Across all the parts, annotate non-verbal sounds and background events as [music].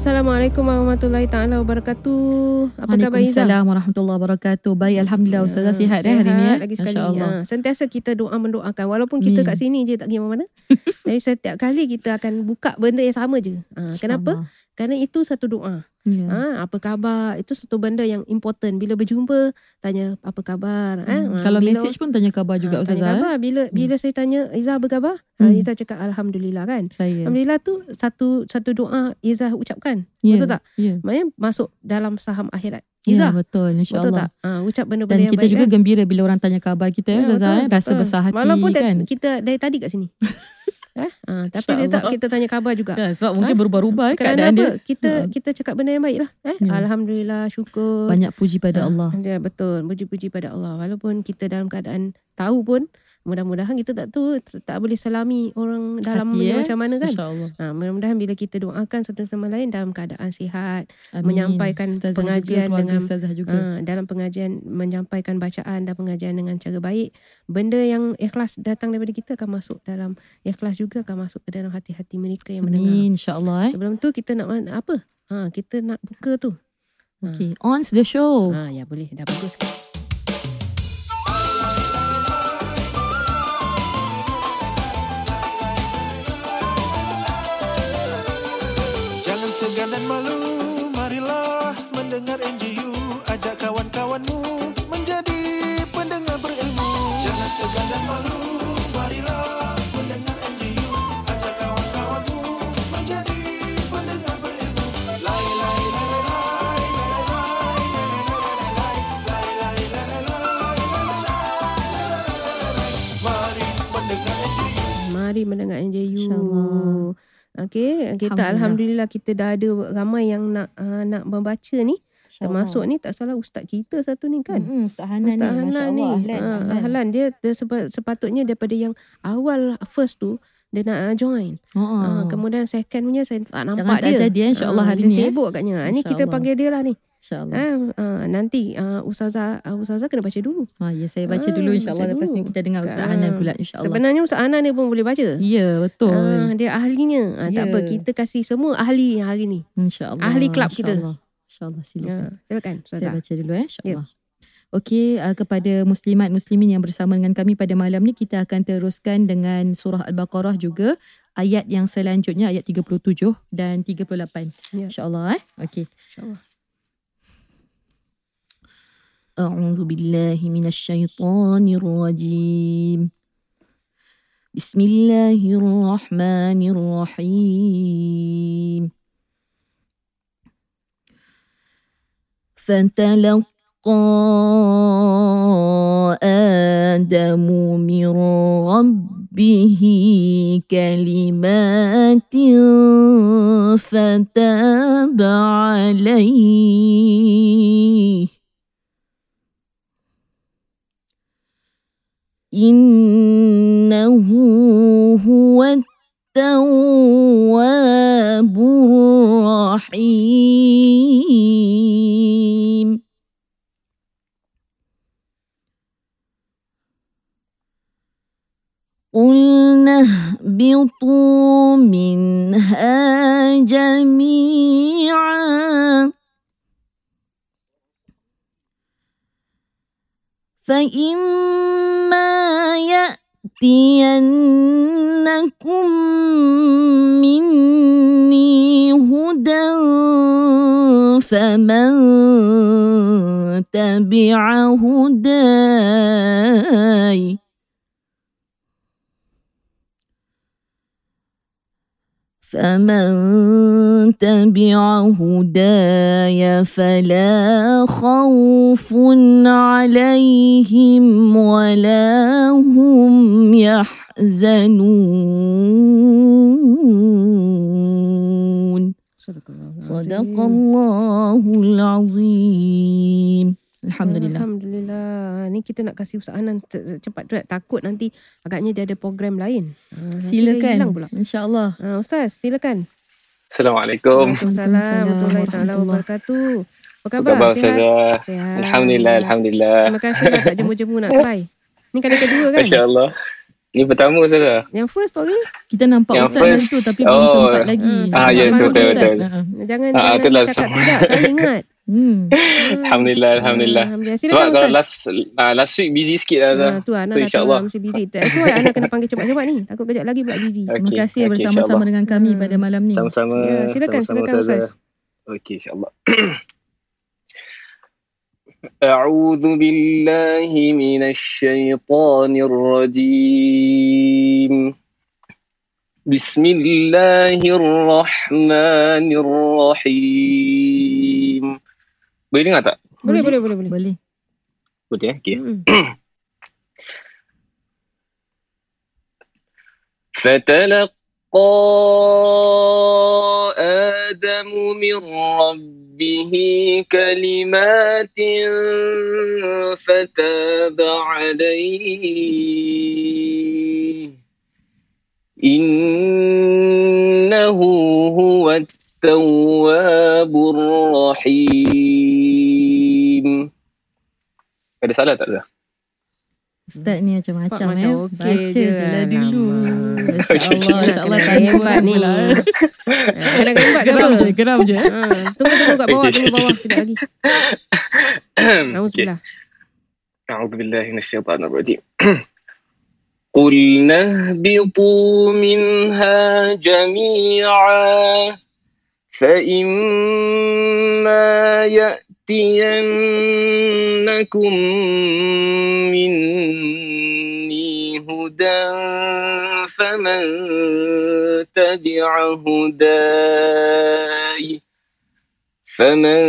Assalamualaikum warahmatullahi taala wabarakatuh. Apa khabar Iza? Waalaikumsalam warahmatullahi wabarakatuh. Baik alhamdulillah ustazah sihat eh hari ni eh. Lagi sekali. Masya-Allah. Ha, sentiasa kita doa mendoakan walaupun kita kat sini je tak pergi mana-mana. [laughs] Jadi setiap kali kita akan buka benda yang sama je. Ha, kenapa? Kerana itu satu doa. Ya. Ha, apa khabar? Itu satu benda yang important. Bila berjumpa tanya apa khabar? Ha, Hmm. ha, Kalau bila- message pun tanya khabar juga ha, tanya ustazah. eh. khabar. Bila bila saya tanya Iza apa khabar? Ha, Hmm. Iza cakap alhamdulillah kan. Saya. Alhamdulillah tu satu satu doa Iza ucapkan. Ya, Betul tak? Ya. Maknanya masuk dalam saham akhirat. Ya, Iza, betul betul insya-Allah. tak? Ha, ucap benda-benda Dan kita juga kan? gembira bila orang tanya khabar kita ya, ustazah eh. Rasa betul. besar hati Walaupun kan. kan? kita dari tadi kat sini. [laughs] eh? ha, tapi dia tak kita tanya khabar juga. Ya, sebab mungkin Ha? berubah-ubah eh, keadaan apa? dia. Kita Ha. kita cakap benda yang baik lah. Eh? Ya. Alhamdulillah, syukur. Banyak puji pada Ha, Allah. Ya, betul. Puji-puji pada Allah. Walaupun kita dalam keadaan tahu pun, mudah-mudahan kita tak tahu, tak boleh selami orang dalam Hati, eh. macam mana kan. Ha, mudah-mudahan bila kita doakan satu sama lain dalam keadaan sihat, Amin. Menyampaikan Ustazah pengajian juga, dengan- ustazah juga. ha, dalam pengajian menyampaikan bacaan dan pengajian dengan cara baik, benda yang ikhlas datang daripada kita akan masuk dalam ikhlas juga akan masuk ke dalam hati-hati mereka yang mendengar. Amin insya-Allah eh. Sebelum tu kita nak apa? Ha, kita nak buka tu. Ha. Okay, on the show. Ha, ya boleh dah bagus. Segan dan malu, marilah mendengar NGU. Ajak kawan-kawanmu menjadi pendengar berilmu. Jangan segan dan malu, marilah mendengar NGU. Ajak kawan-kawanmu menjadi pendengar berilmu. Lai lai lai lai lai lai lai lai lai lai lai lai. Mari mendengar NGU. Mari mendengar NJU. InsyaAllah. Okey, kita Alhamdulillah. alhamdulillah kita dah ada ramai yang nak uh, nak membaca ni. Termasuk ni tak salah ustaz kita satu ni kan. Hmm, Ustaz Hanan Ustaz ni, Hanan Masya ni. Allah. Ahlan, Ha, ahlan. Ahlan dia, dia sepa- sepatutnya daripada yang awal first tu dia nak uh, join. Oh, Ha, kemudian second punya saya tak nampak Jangan tak dia. jadi, eh, insyaAllah Ha, hari dia ni, eh. sibuk agaknya. Ha, ni kita panggil dia lah ni. InsyaAllah. Ha, ha, nanti uh, ustazah uh, ustazah kena baca dulu. Ha, ya, saya baca Ah, dulu insyaAllah. baca Lepas ni kita dengar Ustaz Ah, Hanan pula insyaAllah. Sebenarnya Ustaz Anan dia pun boleh baca. Ya, betul. Ah, dia ahlinya. Ah, Tak Ya. apa, kita kasih semua ahli hari ni. InsyaAllah. ahli kelab kita. InsyaAllah. Silakan. Ya, silakan Saya Ustazah. baca dulu eh insyaAllah. Okey, uh, kepada muslimat muslimin yang bersama dengan kami pada malam ni kita akan teruskan dengan surah Al-Baqarah juga ayat yang selanjutnya ayat 37 dan 38. Ya. InsyaAllah eh. Okey. InsyaAllah. أعوذ بالله من الشيطان الرجيم. بسم الله الرحمن الرحيم. فتلقى آدم من ربه كلمات فتاب عليه. إنه هو التواب الرحيم. قلنا اهبطوا منها جميعا. فإما يأتينكم مني هدى فمن تبع هداي فمن تبع هداي فلا خوف عليهم ولا هم يحزنون Sadaqallahul azim. Alhamdulillah. Alhamdulillah. Ni kita nak kasih usaha Anan ce- cepat tu takut nanti agaknya dia ada program lain. Ah. Silakan. InsyaAllah. Ah, Ustaz, silakan. Assalamualaikum. Waalaikumsalam warahmatullahi taala warahmatullahi. wabarakatuh. Apa Apa khabar? khabar Sihat? Alhamdulillah, Alhamdulillah. Terima kasih lah tak jemu-jemu nak try. Ni kali kedua kan? Masya Allah. Ini pertama Ustazah. Yang first story, Kita nampak Yang Ustaz first- tu tapi belum oh. sempat lagi. Hmm, Ah, tak yes, betul, betul. Ah, ah. Jangan, Ah, jangan itulah. cakap tidak. Saya ingat. Hmm. Hmm. Alhamdulillah, Alhamdulillah. Alhamdulillah. Sebab Silakan kalau Ustaz. last uh, last week busy sikit lah. Ah, Ustazah. tu Ana So, dah tahu insyaAllah. lah mesti busy. That's why Ana kena panggil cepat-cepat ni. Takut kejap lagi pula busy. Okay, Terima kasih okay, bersama-sama insyaAllah. dengan kami Hmm. pada malam ni. Sama-sama. Ya, silakan, sama-sama silakan Ustazah. Ustaz. Okey, insyaAllah. أعوذ بالله من الشيطان الرجيم بسم الله الرحمن الرحيم Boleh dengar tak? Boleh, boleh, boleh. boleh. Boleh. Boleh eh? Okay. Hmm. فتلقى آدم من ربه كلمات فتاب عليه إنه هو التواب الرحيم Ada salah tak Zah? Ustaz ni macam-macam Nampak eh. macam okey Baca je. je lah dulu. Alamak. Okey, okey. InsyaAllah. Nak InsyaAllah kena tanya hebat orang ni. pula. [laughs] Kena hebat ke Geram apa? je, geram je. Ha, tunggu tunggu kat bawah, Okey. tunggu bawah kejap lagi. okay. Alhamdulillah. أعوذ بالله من الشيطان الرجيم قلنا اهبطوا منها جميعا فإما يأتينكم مني هدى فمن تبع هداي فمن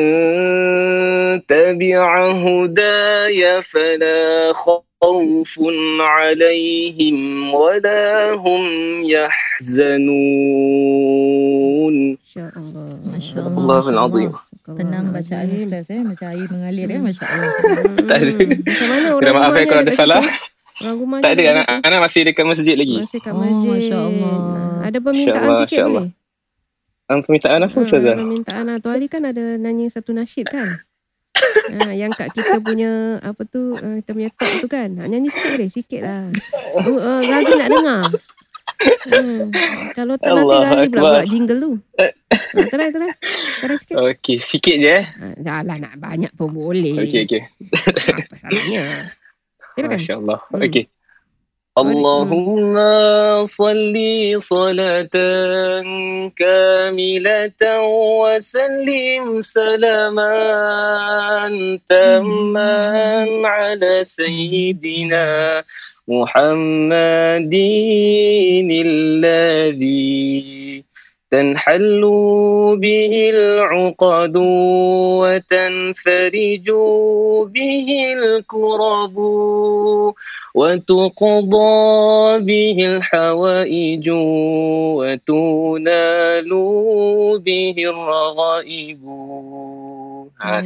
تبع هداي فلا خوف عليهم ولا هم يحزنون. صدق Allah. الله. العظيم. Tenang bacaan Ustaz eh. Macam air mengalir eh. Masya Allah. [laughs] Tak ada. Macam mana orang Kena maaf eh rumahnya kalau ada dekat salah. Orang rumahnya Tak ada dekat anak, anak masih dekat masjid lagi. Masih kat Oh, masjid. Masya Allah. Ada permintaan Allah, sikit boleh? Ang permintaan apa Ha, Ustazah? permintaan lah. Tu hari kan ada nanya satu nasyid kan? ha, [laughs] yang kat kita punya apa tu uh, kita punya talk tu kan nak nyanyi sikit boleh sikit lah uh, uh, Razi nak dengar hmm. kalau tak nanti Allah Razi pula buat jingle tu ha, try try try sikit Okey, sikit je eh. ha, janganlah nak banyak pun boleh Okey, okey. apa salahnya silakan Masya Allah. Hmm. Okey. Hmm. Allahumma salli salatan kamilatan wa sallim salaman tamman محمد الذي تنحل به العقد وتنفرج به الكرب وتقضى به الحوائج وتنال به الرغائب. آه،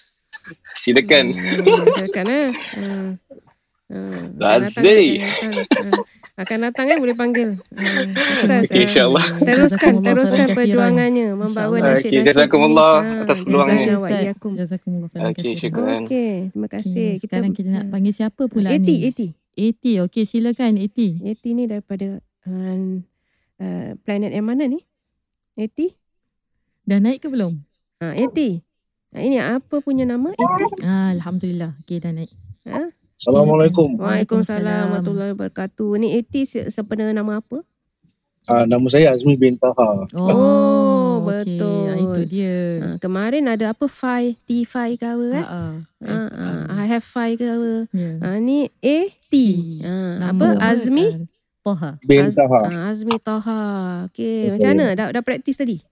[laughs] Silakan. Hmm, [laughs] silakan eh. Hmm. Hmm. Razi. Akan datang. Akan datang kan boleh panggil. Hmm. Ustaz, [laughs] Okey, eh, insyaAllah. Teruskan, Jazakumullah teruskan kathiran. perjuangannya membawa nasyid Okey, jazakumullah atas Ustaz. iyyakum. Jazakumullah khairan Okey, kathiran. syukran. Okey, terima kasih. Okay, sekarang kita nak panggil siapa pula Eti, ni? Eti. Eti. Okey, silakan Eti. Eti ni daripada uh, uh, planet yang mana ni? Eti? Dah naik ke belum? Ha, Eti. Ha, ini apa punya nama? Eti? Ah, Alhamdulillah. Okey, dah naik. Ha? Assalamualaikum. Waalaikumsalam warahmatullahi wabarakatuh. Ni Eti se- sebenarnya nama apa? Uh, nama saya Azmi bin Taha. Oh, okey. betul. Ah, Itu dia. Ha, kemarin ada apa Phi, T5 ke apa Ha, kan? ah. Ha, ha, I have Phi ke apa? Ha, ni A T. Ha, Nama apa Azmi? Toha. Bin Az- Taha. Ha, Azmi Taha. Okey, macam mana? Dah dah praktis tadi?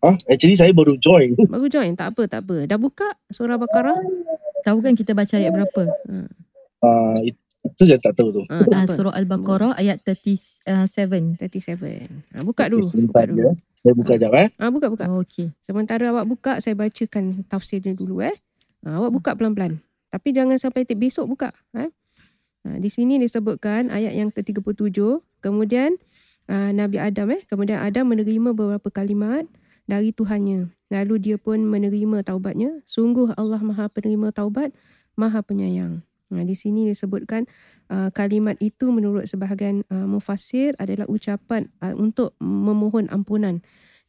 Ah, actually saya baru join. [laughs] Baru join? Tak apa, tak apa. Dah buka surah Baqarah? Tahu kan kita baca ayat berapa? Uh, it- Tu je tak tahu tu. Ha, Ah, apa. surah Al-Baqarah ayat 37. 37. Ha, buka dulu. Buka dulu. je. Saya buka jap eh. Ha, buka, buka. Oh, Okey. Sementara awak buka, saya bacakan tafsirnya dulu eh. Ha, awak buka pelan-pelan. Tapi jangan sampai t- besok buka. Eh. Ha, di sini disebutkan ayat yang ke-37. Kemudian uh, Nabi Adam eh. Kemudian Adam menerima beberapa kalimat dari Tuhannya. Lalu dia pun menerima taubatnya. Sungguh Allah maha penerima taubat, maha penyayang. Nah, di sini disebutkan uh, kalimat itu menurut sebahagian uh, mufassir adalah ucapan uh, untuk memohon ampunan.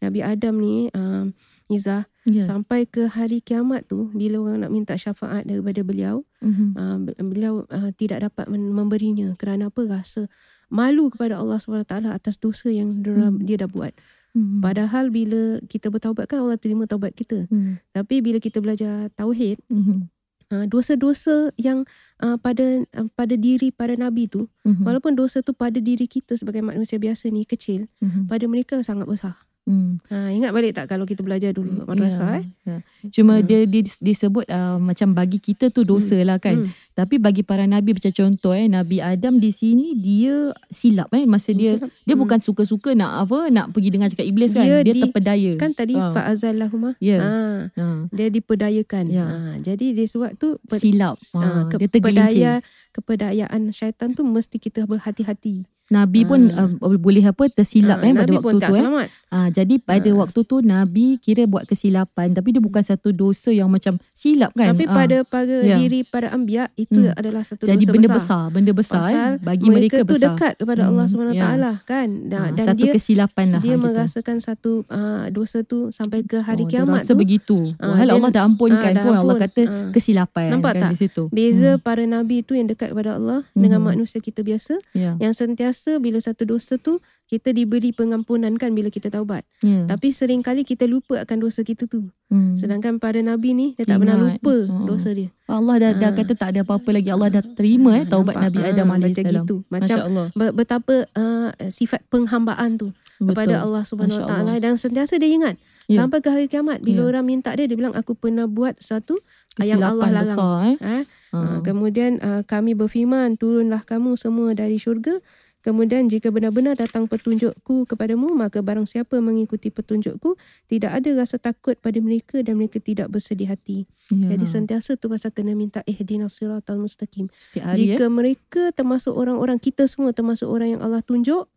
Nabi Adam ni uh, Izzah Ya. sampai ke hari kiamat tu bila orang nak minta syafaat daripada beliau Mhm. uh, beliau uh, tidak dapat memberinya kerana apa rasa malu kepada Allah SWT atas dosa yang dia, Hmm. dia dah buat Mhm. padahal bila kita bertaubat kan Allah terima taubat kita Mhm. tapi bila kita belajar tauhid Mhm. uh, dosa-dosa yang uh, pada uh, pada diri para nabi tu Mhm. walaupun dosa tu pada diri kita sebagai manusia biasa ni kecil Mhm. pada mereka sangat besar Mhm. ha, ingat balik tak kalau kita belajar dulu kat madrasah eh Ya, ya. Cuma Hmm. dia, dia disebut uh, macam bagi kita tu dosa lah kan. Hmm. Tapi bagi para nabi macam contoh eh Nabi Adam di sini dia silap eh masa dia Silap. dia Hmm. bukan suka-suka nak apa nak pergi dengar cakap iblis kan. Dia Dia, di- terpedaya. kan tadi Ha. fa'azallahuma Ya. ha, Ha. dia diperdayakan Ya. ha, jadi dia sebab tu pe- Silap. ah, Ha. dia tergelincir. Kepedaya kepedayaan syaitan tu mesti kita berhati-hati Nabi pun Ah. uh, boleh apa tersilap Ha, eh pada waktu tu eh. Ah, jadi pada Ah. waktu tu Nabi kira buat kesilapan tapi dia bukan satu dosa yang macam silap kan. tapi Ah. pada pada Ya. diri para anbiya itu Hmm. adalah satu jadi dosa benda besar, besar, benda besar Pasal eh bagi mereka, mereka, tu besar. dekat kepada Allah Hmm, SWT ya. kan dan, Ah, dan satu dia kesilapan lah dia ah, gitu. merasakan satu uh, dosa tu sampai ke hari Oh, dia kiamat rasa tu begitu. Ah, Wahal dia- Allah dah ampunkan ah, dah pun Allah ampun. kata Ah. kesilapan Nampak kan tak? di situ. Beza Hmm. para nabi tu yang dekat kepada Allah dengan Mhm. manusia kita biasa Ya. yang sentiasa bila satu dosa tu kita diberi pengampunan kan bila kita taubat. Ya. Tapi seringkali kita lupa akan dosa kita tu. Hmm. Sedangkan para nabi ni dia tak pernah Ingat. lupa Hmm. dosa dia. Allah dah, dah Ah. kata tak ada apa-apa lagi. Allah dah terima eh taubat Nampak? Nabi Ah, Adam macam AS. gitu. Macam ber- betapa uh, sifat penghambaan tu kepada Betul. Allah Subhanahu Wa Taala dan sentiasa dia ingat Ya. sampai ke hari kiamat bila Ya. orang minta dia dia bilang aku pernah buat satu yang Kesilapan Allah larang. besar eh. Ha? Ah. Uh, kemudian uh, kami berfirman turunlah kamu semua dari syurga kemudian jika benar-benar datang petunjukku kepadamu maka barang siapa mengikuti petunjukku tidak ada rasa takut pada mereka dan mereka tidak bersedih hati Ya. jadi sentiasa tu pasal kena minta ihdinas siratal mustaqim Setiap hari jika eh. mereka termasuk orang-orang kita semua termasuk orang yang Allah tunjuk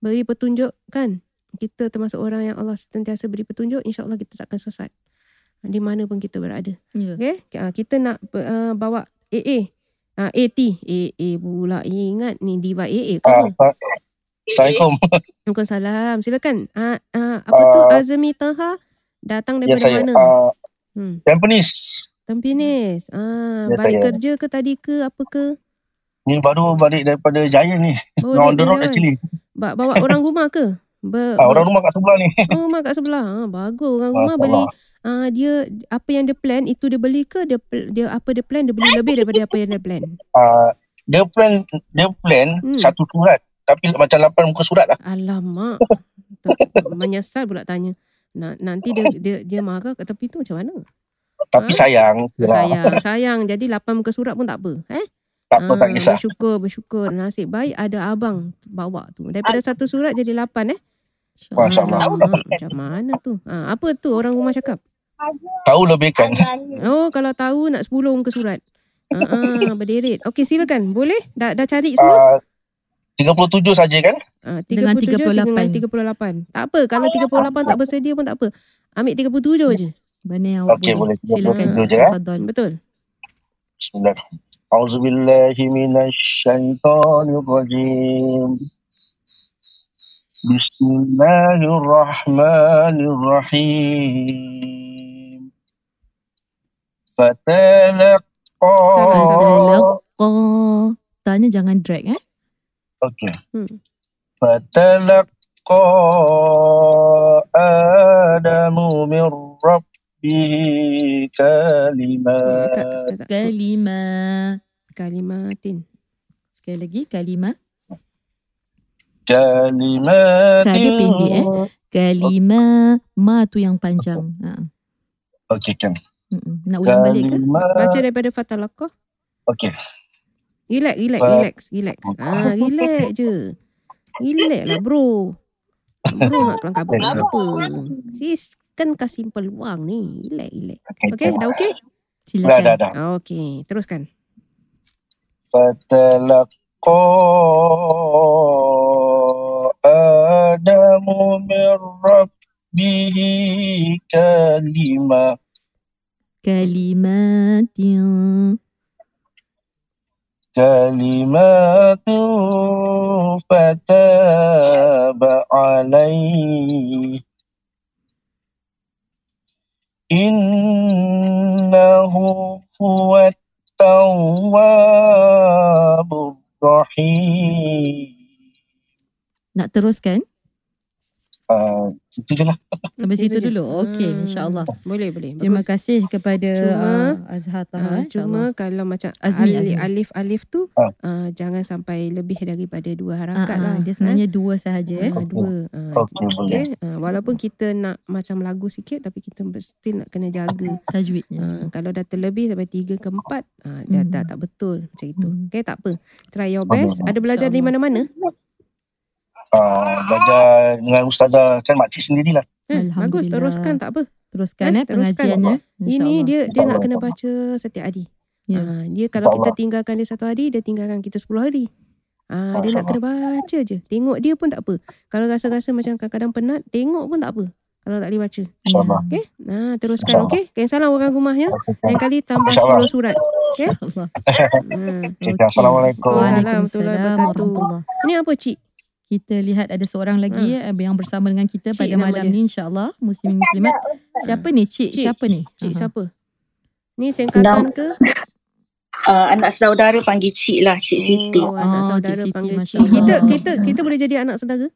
beri petunjuk kan kita termasuk orang yang Allah sentiasa beri petunjuk insyaallah kita tak akan sesat di mana pun kita berada Ya. okey Ah, kita nak uh, bawa AA uh, AT AA pula ingat ni diva AA Ah, kamu Sa- Assalamualaikum. Waalaikumsalam silakan uh, uh, apa tu Ah. Azmi Taha datang Ya daripada saya. mana Uh, hmm Tampines. Tampines ah Ya, balik saya. kerja ke tadi ke apa ke Ni baru balik daripada Giant ni. Oh, on the road actually. Ba- bawa orang rumah ke? Ber, Ah, orang rumah kat sebelah ni. Oh, rumah kat sebelah. Ha, bagus. Orang rumah Masya beli Allah. Uh, dia apa yang dia plan itu dia beli ke dia pl- dia apa dia plan dia beli lebih daripada apa yang dia plan. Uh, dia plan dia plan Hmm. satu surat tapi macam lapan muka surat lah. Alamak. [laughs] Tak- Menyesal pula tanya. Na, nanti dia dia dia marah kat tepi tu macam mana? Tapi Ah. sayang. Ya, Sayang, sayang. Jadi lapan muka surat pun tak apa. Eh? tak apa, tak Ah, kisah. Bersyukur, bersyukur. Nasib baik ada abang bawa tu. Daripada satu surat jadi lapan eh. Masya Allah. Macam mana tu? Ha, apa tu orang rumah cakap? Tahu lebih kan. Oh, kalau tahu nak 10 muka surat. Ha ah, berderet. Okey, silakan. Boleh? Dah dah cari semua? Uh, 37 saja kan? Ah, Dengan 37 dengan 38. 38. Tak apa, kalau 38 tak bersedia pun tak apa. Ambil 37 je. Mana awak Okey, boleh. Silakan. 37 je, eh? Betul. Bismillah. Auzubillahi minasyaitonirrajim. Bismillahirrahmanirrahim. Fatalaqa. Sabar, sabar. Fatalaqa. Tanya jangan drag eh. Okey. Hmm. Fatalaqa Adamu Ya, kat, kalimat. Kalimah. Kalimatin. Sekali lagi kalimah kalimat dia pendek eh. Kalimat ma tu yang panjang. Ha. Okey kan nak ulang balik ke? Baca daripada fatalaka okey. Relax relax relax relax. Ah relax je. Relax lah bro. Bro nak kelang kabut apa? Sis kan kasih simple luang ni. Relax relax. Okey dah okey? Silakan. Dah dah dah. Okey teruskan. Fatalaka آدم من ربه كلمة. كلمات. كلمات فتاب عليه. إنه هو التواب الرحيم. Nak teruskan? uh, Itu je lah Sampai Itu situ je. dulu. Okey, Hmm. insyaAllah. Boleh, boleh. Terima Bagus. kasih kepada Cuma- uh, Azhar Ah, Taha. cuma kalau macam Azmi, alif, Azmi. alif alif tu Ah. ah, jangan sampai lebih daripada dua Ah, harakat lah. ah, dia sebenarnya dua sahaja. Eh. Ah, dua. Ah, Okey boleh Okay. Ah, walaupun kita nak macam lagu sikit tapi kita mesti nak kena jaga. Tajwidnya. Ah, kalau dah terlebih sampai tiga ke empat, ah, dah, Hmm. dah tak betul macam itu. Hmm. Okay, tak apa. Try your best. Ada belajar di mana-mana? Uh, Belajar dengan Ustazah Kan makcik sendirilah Eh, bagus, teruskan tak apa. Teruskan Eh, eh, teruskan. pengajiannya. Ini dia dia nak kena baca setiap hari. Ya. Ah, dia kalau kita tinggalkan dia satu hari, dia tinggalkan kita sepuluh hari. Ah, dia nak kena baca je. Tengok dia pun tak apa. Kalau rasa-rasa macam kadang-kadang penat, tengok pun tak apa. Kalau tak boleh baca. InsyaAllah Okey? Ah, teruskan InsyaAllah. okey? Kain salam orang rumahnya. Lain kali tambah. 10 surat. Okey? InsyaAllah. [laughs] Hmm. Okay, Assalamualaikum. Waalaikumsalam Waalaikumsalam Ini apa cik? Kita lihat ada seorang lagi eh, yang bersama dengan kita Cik pada malam dia. ni insyaAllah. Muslimin muslimat. Siapa ni? Cik, Cik. siapa ni? Cik Aha. siapa? Ni singkatan ke? uh, anak saudara panggil cik lah, Cik Siti. Oh, anak Oh, saudara Cik Siti, panggil cik. Kita kita kita boleh jadi anak saudara?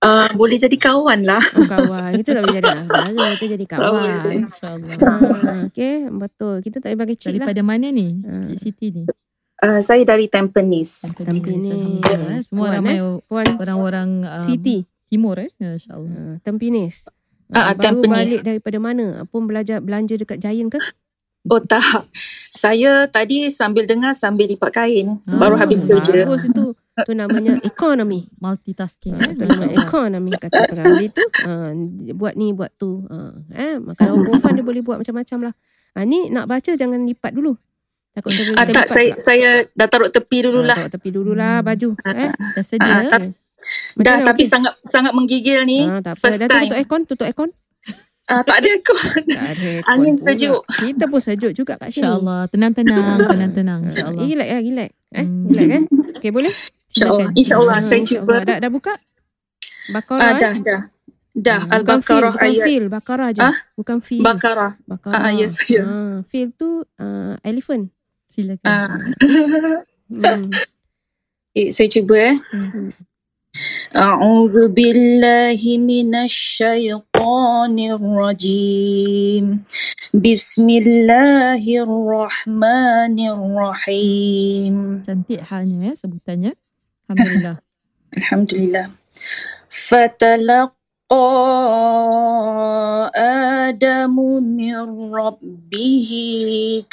Uh, boleh jadi kawan lah. Oh, kawan. Kita tak boleh jadi anak saudara. Kita jadi kawan. InsyaAllah. Ah, okay, betul. Kita tak boleh bagi cik lah. Daripada mana ni? Ah. Cik Siti ni. Uh, saya dari Tampines. Tampines. Eh. Semua Puan, ramai Puan orang-orang um, Siti. timur eh. InsyaAllah. Uh, Tampines. Ah, Ah, baru Tampines. balik daripada mana? Pun belajar belanja dekat Giant ke? Oh tak. Saya tadi sambil dengar sambil lipat kain. Ah, baru habis kerja. Bagus itu. Tu namanya economy. Multitasking. Ha, eh. tu namanya economy kata pengambil tu. Ha, buat ni, buat tu. Ha, eh, kalau perempuan dia boleh buat macam-macam lah. Ha, ni nak baca jangan lipat dulu. Takut kita Ah, tak, saya, pula. saya dah taruh tepi dulu Ha, lah. taruh tepi dululah Hmm. baju. Eh, Dah sedia. Ah, eh? tapi- macam Dah, mana, tapi okey? sangat sangat menggigil ni. Ha, tak apa. first Dah time. tutup aircon, tutup aircon. Ah, tak ada aircon. [laughs] Tak ada aircon Angin pula. sejuk. Kita pun sejuk juga kat sini. InsyaAllah. Tenang-tenang. [laughs] Tenang-tenang. Ha, InsyaAllah. Relax lah, relax. Eh, Hmm. relax eh. Okay, boleh? InsyaAllah. InsyaAllah. Saya insyaAllah. cuba. Dah, dah buka? Bakara Ah, eh? dah, dah. Dah. Hmm, bukan Al-Baqarah bukan ayat. feel, Bakara je. Ah? Bukan feel. Bakarah. Bakara. Ah, yes, ya. Ah, feel tu uh, elephant. Silakan. Ah. Hmm. [laughs] Eh, saya cuba eh. Hmm. أعوذ بالله من الشيطان الرجيم بسم الله الرحمن الرحيم Cantik halnya ya sebutannya. Alhamdulillah. [laughs] الحمد لله فتلقى آدم من ربه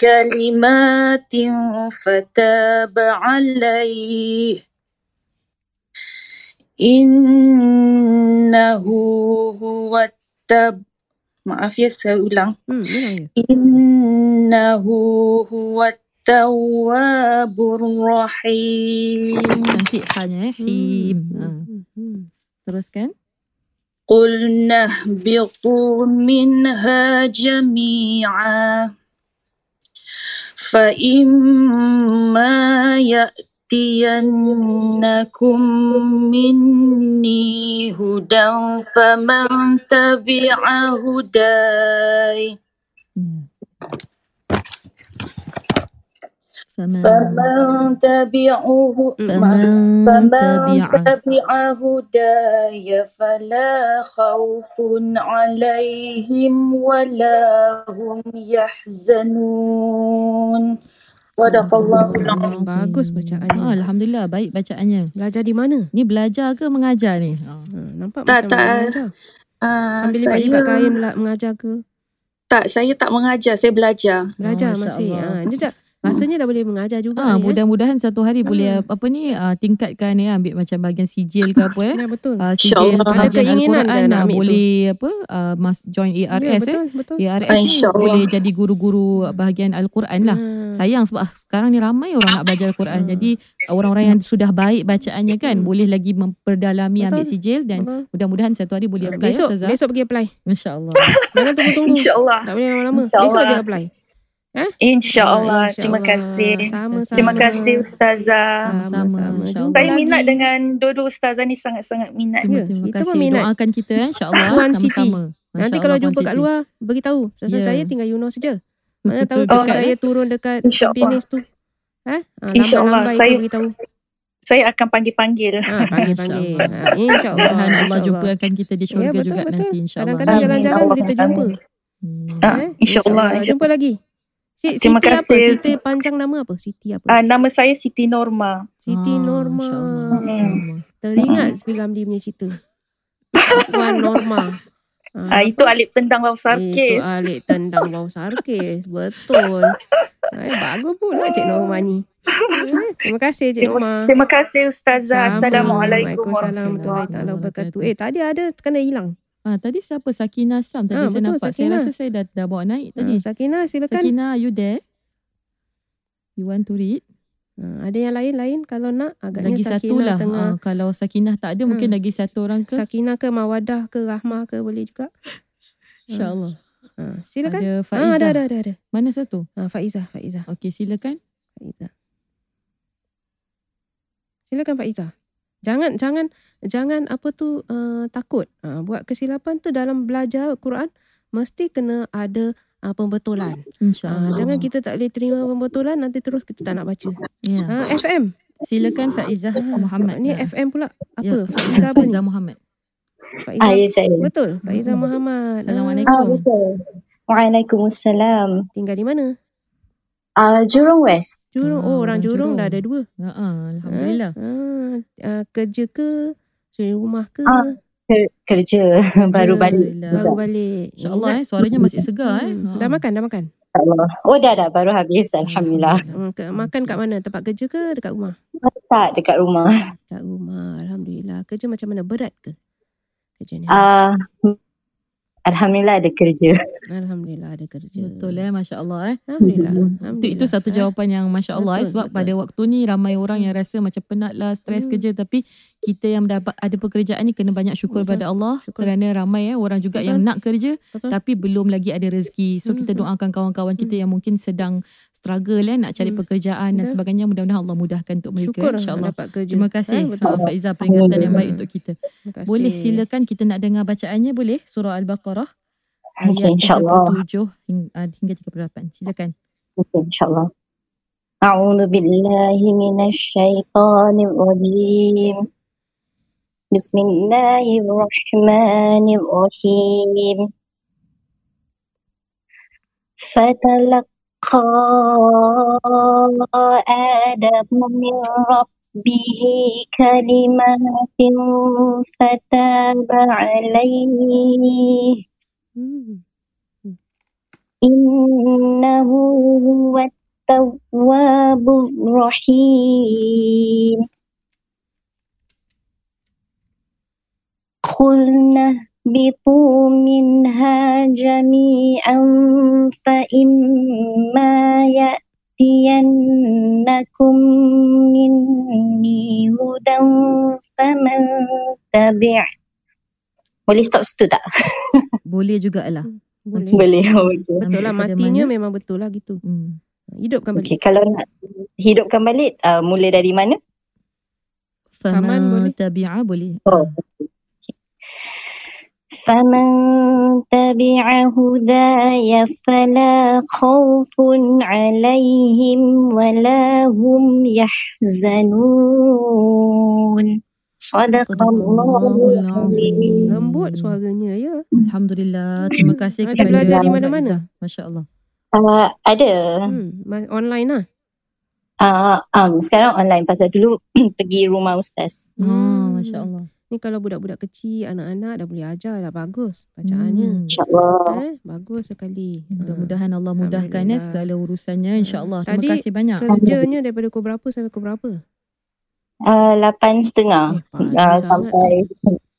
كلمات فتاب عليه إنه هو التاب maaf ya saya ulang Hmm, memang ya. إنه هو التواب الرحيم Cantik halnya ya. Him. Ha. Hmm. Hmm. Teruskan. قلنا اهبطوا منها جميعا. فإما يأتينكم مني هدى فمن تبع هداي فمن تبعه faman فمن tabi'a. تبع هداي فلا خوف عليهم ولا هم يحزنون صدق الله العظيم Bagus bacaannya. Ah, Alhamdulillah baik bacaannya. Belajar di mana? Ni belajar ke mengajar ni? Ah. Ha, nampak Tak, macam tak. mengajar. Ah, Sambil saya lipat-lipat kain bela- mengajar ke? tak saya tak mengajar saya belajar Belajar Oh, masih. Masya Allah. Ha, dia dah Rasanya dah boleh mengajar juga Ah, ni, eh. mudah-mudahan satu hari Ah. boleh apa ni ah, tingkatkan ya ambil macam bahagian sijil ke apa eh. [laughs] Ya, betul. Ah, sijil. Ada pengajian keinginan Al-Quran ke nak ambil tu? boleh apa ah, mas join ya, ARS eh. betul, betul. ARS ni boleh jadi guru-guru bahagian Al-Quran lah. Ah. Sayang sebab ah, sekarang ni ramai orang nak belajar Al-Quran. Hmm. Jadi orang-orang yang sudah baik bacaannya kan Hmm. boleh lagi memperdalami ambil Betul. sijil dan Betul. mudah-mudahan satu hari boleh apply besok, ya besok pergi apply. Insya-Allah. Jangan tunggu-tunggu. InsyaAllah. Tak boleh lama-lama. Besok je apply. InsyaAllah. Ah, Terima kasih. Sama-sama. Terima kasih Ustazah. Sama-sama. Jumpa Saya lagi. minat dengan dua-dua Ustazah ni sangat-sangat minat. Terima, Ya, terima kita kasih. pun minat. Doakan kita eh, insya-Allah Puan Siti. sama-sama. Nanti Masya kalau Allah, jumpa kat luar, beritahu. Sebab Ya. saya tinggal Yunos saja. Mana tahu eh? saya turun dekat InsyaAllah. Tampines tu. Eh? Ha, InsyaAllah. Saya- beritahu. Saya akan panggil-panggil. Ha, panggil-panggil. InsyaAllah. Ha, InsyaAllah. Mudah-mudahan Allah InsyaAllah. jumpakan kita di syurga Ya, betul, juga betul. nanti insya-Allah. Kadang-kadang jalan-jalan boleh terjumpa. Hmm. Ah, Eh, InsyaAllah. Jumpa lagi. Si, Terima Siti kasih. apa? Siti panjang nama apa? Siti apa? Ah, nama saya Siti Norma. Siti Ah, Norma. Hmm. Teringat Spi Ramli punya cerita. Puan Norma. Ah, itu Alip Tendang Itu Sarkis. alik tendang bau sarkis. Betul. Eh, bagus pula Cik Norma ni. Eh, terima kasih Cik Norma. Terima kasih Ustazah. Assalamualaikum warahmatullahi wabarakatuh. Eh tadi ada kena hilang. Ah, tadi siapa Sakina Sam tadi Ah, saya betul, nampak. Sakina. Saya rasa saya dah dah bawa naik tadi. Ha, Sakina silakan. Sakina, are you there? You want to read? Ha, ada yang lain-lain kalau nak agaknya Lagi Sakina satu lah. tengah Ah, kalau Sakinah tak ada, mungkin Hmm. lagi satu orang ke? Sakina ke Mawadah ke Rahmah ke boleh juga. InsyaAllah. Ha, silakan. Ada Ah, Faizah. ada ada ada ada. Mana satu? Ha, Faizah, Faizah, Okey, silakan. Faizah. Silakan Faizah. Jangan jangan jangan apa tu uh, takut. Uh, buat kesilapan tu dalam belajar Quran mesti kena ada uh, pembetulan. InsyaAllah. Uh, jangan kita tak boleh terima pembetulan nanti terus kita tak nak baca. Ya. Ha, FM. Silakan Faizah Muhammad. Ni Ah. FM pula. Apa? Ya. Faizah apa ni? Faizah Muhammad. Faizah. Ah, ya saya. Betul. Faizah. Muhammad. Ah, Ah, Assalamualaikum. betul. Waalaikumsalam. tinggal di mana? Ah, Jurong West. Jurong. Ah, oh, orang Jurong, Jurong. dah ada dua. Ha, ah, Alhamdulillah. Ah, ah, kerja ke? Suri rumah ke? Ah, Ker- kerja. [laughs] Baru balik. Baru balik. InsyaAllah eh, suaranya masih segar eh. Hmm. Dah makan, dah makan. Allah. Oh dah dah. Baru habis. Alhamdulillah. Makan kat mana? Tempat kerja ke dekat rumah? Tak dekat rumah. Dekat rumah. Alhamdulillah. Kerja macam mana? Berat ke? Kerja ni. Ah, Alhamdulillah ada kerja. Alhamdulillah ada kerja. Betul eh, Masya Allah eh. Alhamdulillah. Itu, Alhamdulillah. itu satu Eh, jawapan yang Masya Allah eh. Betul, Sebab betul. pada waktu ni ramai orang yang rasa macam penat lah, stres Hmm. kerja. Tapi kita yang dapat ada pekerjaan ni kena banyak syukur Betul. pada Allah. Syukur. Kerana ramai eh orang juga Betul. yang nak kerja Betul. tapi belum lagi ada rezeki. So Hmm, kita hmm. doakan kawan-kawan kita yang mungkin sedang struggle eh nak cari Hmm. pekerjaan dan Betul. sebagainya. Mudah-mudahan Allah mudahkan untuk mereka Syukur insya-Allah. dapat kerja. Terima kasih Eh, betul. uh, Faizah peringatan yang baik Hmm. untuk kita. Terima kasih. Boleh silakan kita nak dengar bacaannya boleh surah Al-Baqarah Okey, ayat insyaAllah. 37 hingga, uh, hingga 38. Silakan. Okay, insyaAllah. أعوذ بالله من الشيطان الرجيم بسم الله الرحمن الرحيم فتلقى آدم من ربه كلمات فتاب عليه. إنه هو التواب الرحيم قلنا اهبطوا منها جميعا فإما يأتينكم مني هدى فمن تبع boleh stop situ tak? [laughs] Boleh jugalah. Boleh. Boleh. Okay. Betul lah. Ambil pada Matinya mana? memang betul lah gitu. Hmm. Hidupkan balik. Okay, kalau nak hidupkan balik, uh, mula dari mana? Faman boleh. Faman tabi'a boleh. Oh. فمن تبع هداي فلا خوف عليهم ولا هم يحزنون صدق الله العظيم Lembut suaranya ya. Alhamdulillah. Terima kasih Ada kepada belajar di Faizah. mana-mana? Masya Allah. Uh, ada. Hmm. ma- Online lah. Uh, um, sekarang online pasal dulu [clears throat] pergi rumah ustaz. Oh, Hmm. Masya Allah. Ni kalau budak-budak kecil, anak-anak dah boleh ajar dah bagus bacaannya. Hmm. InsyaAllah. Eh, bagus sekali. Ha. Mudah-mudahan Allah mudahkan ya segala urusannya insya-Allah. Terima Tadi kasih banyak. Kerjanya daripada pukul berapa sampai pukul berapa? Uh, lapan setengah. Eh, Uh, sangat. sampai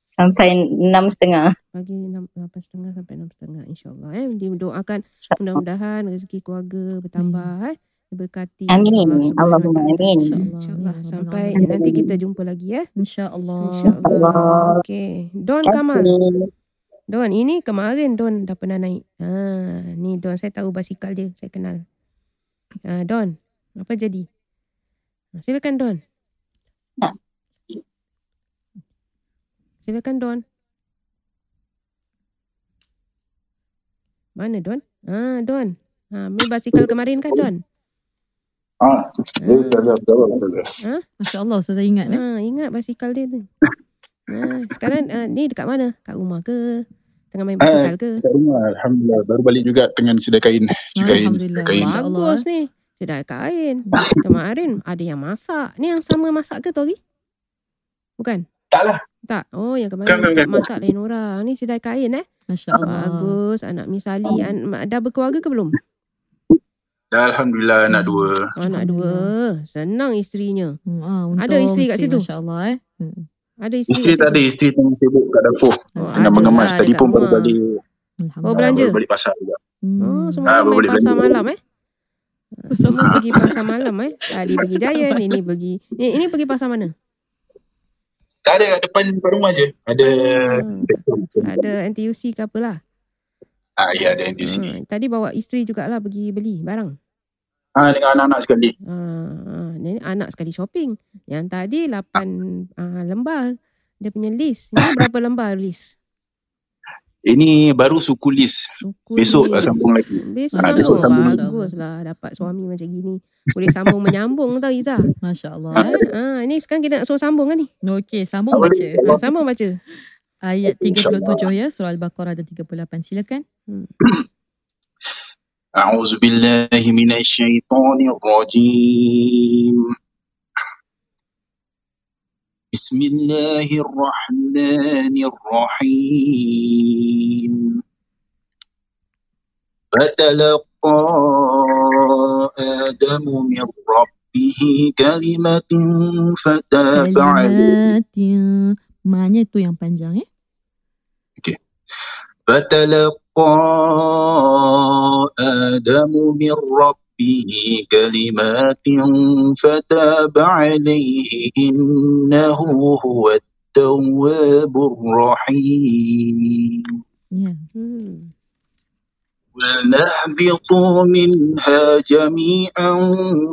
sampai enam setengah. Pagi enam lapan setengah sampai enam setengah insyaAllah. Eh. Didoakan mudah-mudahan rezeki keluarga bertambah. Eh. Diberkati. Amin. Allah Allahumma amin. InsyaAllah. InsyaAllah. Ya Sampai Rabbal nanti kita jumpa lagi ya. Insya-Allah. InsyaAllah. Allah. Okey. Don Terima Kamal. Don, ini kemarin Don dah pernah naik. Ha, ni Don saya tahu basikal dia, saya kenal. Ha, Don, apa jadi? Ha, silakan Don. Silakan Don. Mana Don? Ha, Don. Ha, ni basikal kemarin kan Don? Ah, Ha, Ustazah, betul Ustazah. Masya-Allah saya ingat eh. ha, ingat basikal dia tu. Ha, [laughs] sekarang uh, ni dekat mana? Kat rumah ke? Tengah main basikal ke? Kat rumah, Alhamdulillah. Baru balik juga dengan sedar kain. Kain. Alhamdulillah. Kain. Masya Allah. Bagus ni. Sedar kain. Kemarin ada yang masak. Ni yang sama masak ke tu hari? Bukan? Tak lah. Tak. Oh, yang kemarin tak bukan. masak lain orang. Ni sedar kain eh. Masya-Allah. Bagus. Anak misali. An- dah berkeluarga ke belum? Dah Alhamdulillah anak dua. Anak dua. Senang isterinya. Hmm, ah, Ada isteri kat situ? Masya-Allah eh. Hmm. Ada isteri Isteri tak ada. Isteri tengah sibuk kat dapur. Oh, Tengah ada mengemas. lah Tadi pun baru balik. Oh, belanja? Baru balik pasar juga. Hmm. Oh, semua Ah, main pasar belanja. malam eh. Semua pergi pasar malam eh. Tadi pergi Giant, ini pergi. Ini, ini pergi pasar mana? Tak ada. Kat depan depan rumah je. Ada. Hmm. Ada NTUC ke apalah. Ah, ya ada di sini. Hmm, tadi bawa isteri jugalah pergi beli barang. Ah, dengan anak-anak sekali. Ah, ni anak sekali shopping. Yang tadi 8 ah, lembar dia punya list. Ini [laughs] berapa lembar list? Ini baru suku list. Suku Besok list. sambung lagi. Besok Ah, sambung. besok sambung lagi. Bagus lah dapat suami macam gini. Boleh sambung menyambung tau Iza. Masya-Allah. Ha? Ah, ini sekarang kita nak suruh sambung kan ni? Okey, sambung Tak baca. Ha, sambung baca. Ayat 37 InsyaAllah. ya, surah Al-Baqarah ada 38. Silakan. [coughs] أعوذ بالله من الشيطان الرجيم. بسم الله الرحمن الرحيم. فتلقى آدم من ربه كلمة فتاب عليه Kalimat Maknanya tu yang panjang eh. فتلقى آدم من ربه كلمات فتاب عليه إنه هو التواب الرحيم. اهبطوا منها جميعا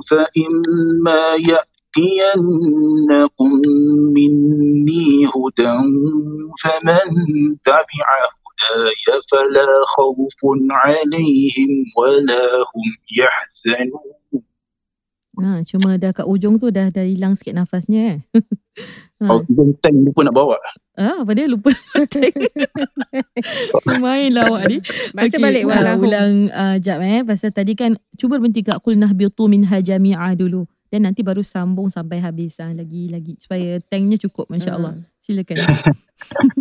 فإما يأتينكم مني هدى فمن تبع هداي فلا خوف عليهم ولا هم يحزنون Ha, cuma dah kat ujung tu dah dah hilang sikit nafasnya eh. [laughs] ha. Oh, tank lupa nak bawa. Ah, apa dia lupa. [laughs] Lumayan lah awak ni. Baca Okey, balik ah, walahu. Ulang uh, jap eh. Pasal tadi kan cuba berhenti kat qul nahbitu minha jami'a dulu. Dan nanti baru sambung sampai habis ah, lagi-lagi supaya tanknya cukup masya-Allah. Silakan. [laughs]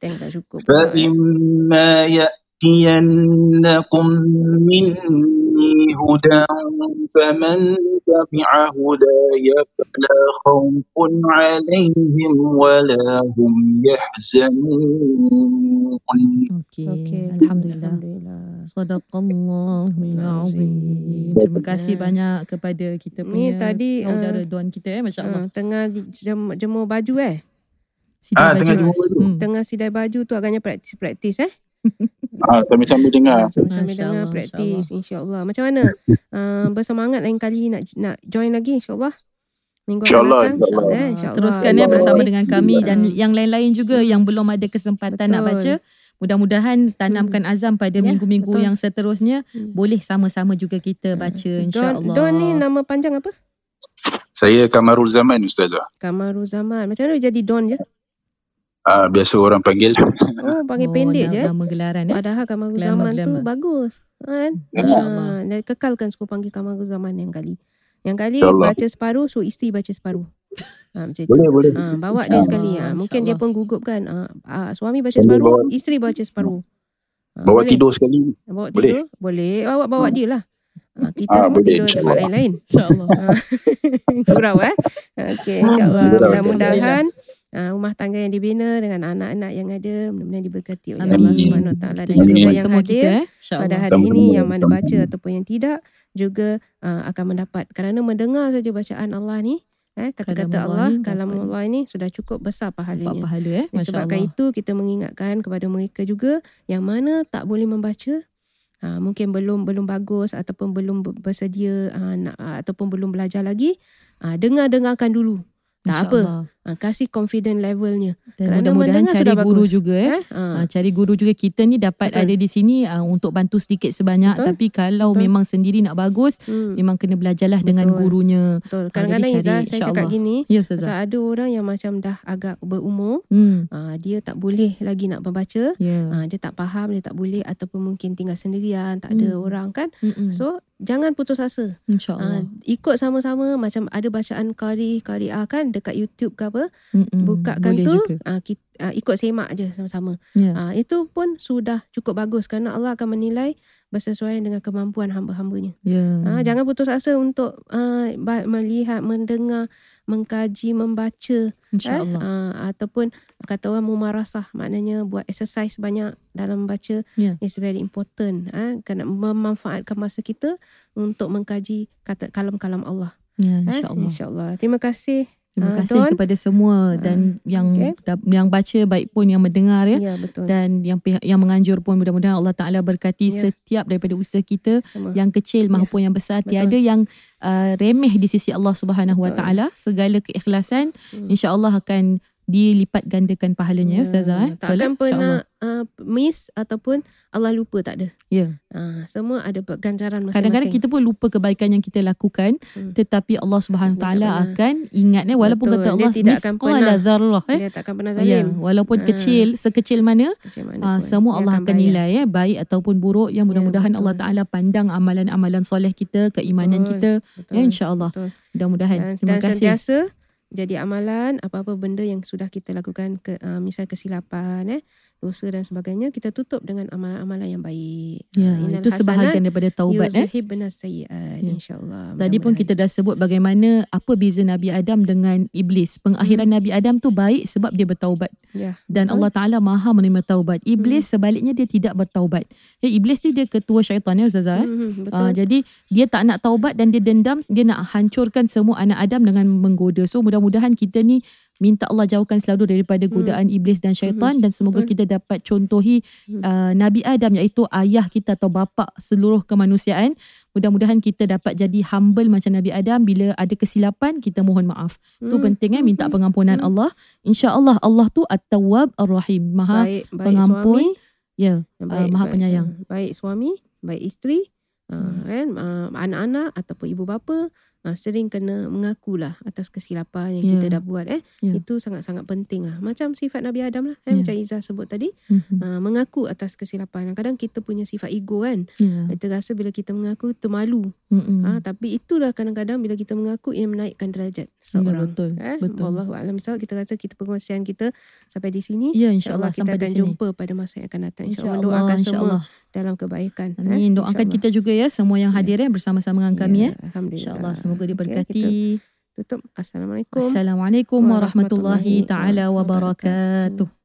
Tank tak cukup. pula, eh. فإما يأتينكم مني هدى فمن تبع هداي فلا خوف عليهم ولا هم يحزنون Okey. Okey. Alhamdulillah. Alhamdulillah. Sadaqallahul azim. Terima kasih banyak kepada kita Ni punya tadi, saudara uh, Don kita eh masya-Allah. Ha, tengah jem, jemur baju eh. Sidai Ah, baju. tengah jemur baju. Hmm. Tengah sidai baju tu agaknya praktis-praktis eh. [laughs] Ah, sambil-sambil dengar. Sama-sama Masya dengar Allah, praktis insya-Allah. Macam mana? Uh, bersemangat lain kali nak nak join lagi insya-Allah. Minggu InsyaAllah, datang. insyaAllah. Eh, insya-Allah. Teruskan ya Allah. bersama dengan kami dan Hmm. yang lain-lain juga yang belum ada kesempatan nak Betul. baca. Mudah-mudahan tanamkan azam pada Ya, minggu-minggu betul. yang seterusnya Hmm. boleh sama-sama juga kita baca Don, insya-Allah. Don ni nama panjang apa? Saya Kamarul Zaman Ustazah. Kamarul Zaman. Macam mana jadi Don je? Ah, biasa orang panggil. [laughs] Oh, panggil pendek je. eh. Nama gelaran ya. Padahal Glamour, Zaman tu glamour. bagus. Kan? Ha, dan kekalkan suku panggil Kamarul Zaman yang kali. Yang kali InsyaAllah. baca separuh, so isteri baca separuh. Ha, macam tu. Boleh, boleh. Ha, bawa dia sekali. Ha, mungkin dia insyaAllah. penggugup kan. Ha, ha, suami baca Sambil separuh, bawa- isteri baca separuh. Ha, Bawa boleh. tidur sekali. Bawa Boleh. tidur? Boleh. Bawa bawa dia lah. Ha, kita Ah, semua boleh, tidur tempat lain-lain. InsyaAllah. [laughs] Ha. Gurau eh. Okey, insyaAllah. Mudah-mudahan uh, rumah tangga yang dibina dengan anak-anak yang ada mudah-mudahan diberkati oleh Amin. Allah Subhanahu Taala dan juga yang semua hadir kita eh. pada hari Sama-sama, ini yang mana baca ataupun yang tidak juga uh, akan mendapat kerana mendengar saja bacaan Allah ni eh kata-kata Allah Allah kalam dapat. Allah ini sudah cukup besar Dapat pahalanya. pahala eh. Disebabkan Masya-Allah. itu kita mengingatkan kepada mereka juga yang mana tak boleh membaca ha, mungkin belum belum bagus ataupun belum ber- bersedia ha, nak, ataupun belum belajar lagi ha, dengar-dengarkan dulu tak apa InsyaAllah. Ha, kasih confident levelnya Dan Kerana mudah-mudahan cari guru bagus. juga eh. eh ha, Ha, cari guru juga kita ni dapat Betul. ada di sini uh, untuk bantu sedikit sebanyak Betul. tapi kalau Betul. memang sendiri nak bagus hmm, memang kena belajarlah dengan Betul. gurunya. betul kadang-kadang jadi Izzah saya cakap insyaAllah. gini Ya Ustazah. ada orang yang macam dah agak berumur Hmm. ha, dia tak boleh lagi nak membaca Ya. ha, dia tak faham dia tak boleh ataupun mungkin tinggal sendirian tak ada Hmm. orang kan Mm-mm. so jangan putus asa InsyaAllah. Uh, ikut sama-sama macam ada bacaan qari qariah kan dekat YouTube ke apa Mm-mm. bukakan Boleh tu uh, kita, uh, ikut semak je sama-sama Ya. uh, itu pun sudah cukup bagus kerana Allah akan menilai bersesuaian dengan kemampuan hamba-hambanya Ya. uh, jangan putus asa untuk uh, melihat mendengar mengkaji membaca eh, InsyaAllah. uh, ataupun kata orang mumarasah maknanya buat exercise banyak dalam membaca Ya. is very important eh, kena memanfaatkan masa kita untuk mengkaji kata kalam-kalam Allah Ya, Eh, insyaAllah. InsyaAllah. Terima kasih. Terima Ah, kasih Don. kepada semua dan yang okey. da- yang baca baik pun yang mendengar ya. Ya, betul. Dan yang pihak yang menganjur pun mudah-mudahan Allah Taala berkati Ya. setiap daripada usaha kita Semua. yang kecil Ya. maupun yang besar Betul. tiada yang uh, remeh di sisi Allah Subhanahu Wa. Taala segala keikhlasan Hmm. insya-Allah akan dilipat gandakan pahalanya ya Ustazah eh. Tak akan Betul, pernah uh, miss ataupun Allah lupa tak ada. Ya. Uh, semua ada ganjaran masing-masing. Kadang-kadang kita pun lupa kebaikan yang kita lakukan Hmm. tetapi Allah Subhanahu Dia Taala akan ingat eh walaupun Betul. kata Dia Allah tidak akan pernah. dzarrah eh. Dia tak akan pernah Ya, zalim. walaupun Ah. kecil sekecil mana Macam mana pun. semua Dia Allah akan bayar. nilai ya baik ataupun buruk yang mudah-mudahan betul. Allah Taala pandang amalan-amalan soleh kita keimanan Betul. kita Betul. ya insyaallah mudah-mudahan Dan, terima dan kasih sentiasa jadi amalan apa-apa benda yang sudah kita lakukan ke, uh, misal kesilapan eh dosa dan sebagainya kita tutup dengan amalan-amalan yang baik. ya innal itu hasanat sebahagian daripada taubat eh sayyi'at Ya. insyaallah. Tadi pun Mudah-mudahan. kita dah sebut bagaimana apa beza Nabi Adam dengan iblis. Pengakhiran Nabi Adam tu baik sebab dia bertaubat ya, dan betul. Allah Taala Maha menerima taubat. Iblis sebaliknya dia tidak bertaubat. Ya iblis ni dia ketua syaitan ya Ustazah eh. Hmm, betul. Ah, jadi dia tak nak taubat dan dia dendam, dia nak hancurkan semua anak Adam dengan menggoda. So mudah-mudahan kita ni minta Allah jauhkan selalu daripada Hmm. godaan iblis dan syaitan dan semoga Betul. kita dapat contohi Hmm. uh, Nabi Adam iaitu ayah kita atau bapa seluruh kemanusiaan. Mudah-mudahan kita dapat jadi humble macam Nabi Adam bila ada kesilapan kita mohon maaf. Tu Hmm, penting eh hmm, minta hmm. pengampunan Hmm. Allah. Insya-Allah Allah tu At-Tawwab Ar-Rahim. Maha baik baik pengampun, suami ya, baik, Maha baik, Penyayang. ah, baik suami baik isteri uh, kan uh, anak-anak ataupun ibu bapa uh, sering kena mengakulah atas kesilapan yang Ya. kita dah buat eh Ya. itu sangat-sangat penting lah macam sifat Nabi Adam lah kan Ya. macam Izzah sebut tadi Mhm. uh, mengaku atas kesilapan kadang kita punya sifat ego kan Ya. kita rasa bila kita mengaku termalu Mhm. ha, tapi itulah kadang-kadang bila kita mengaku ia menaikkan derajat Ya, seorang betul. eh Betul. bisawab kita rasa kita perkongsian kita sampai di sini Ya InsyaAllah insya-Allah kita akan jumpa pada masa yang akan datang. InsyaAllah InsyaAllah, mendoakan semua insyaAllah. Dalam kebaikan. eh. Amin. Doakan InsyaAllah. kita juga ya semua yang hadir ya bersama-sama dengan kami ya. Ya, Alhamdulillah. InsyaAllah semoga diberkati. kita tutup. Assalamualaikum. Assalamualaikum warahmatullahi taala wabarakatuh.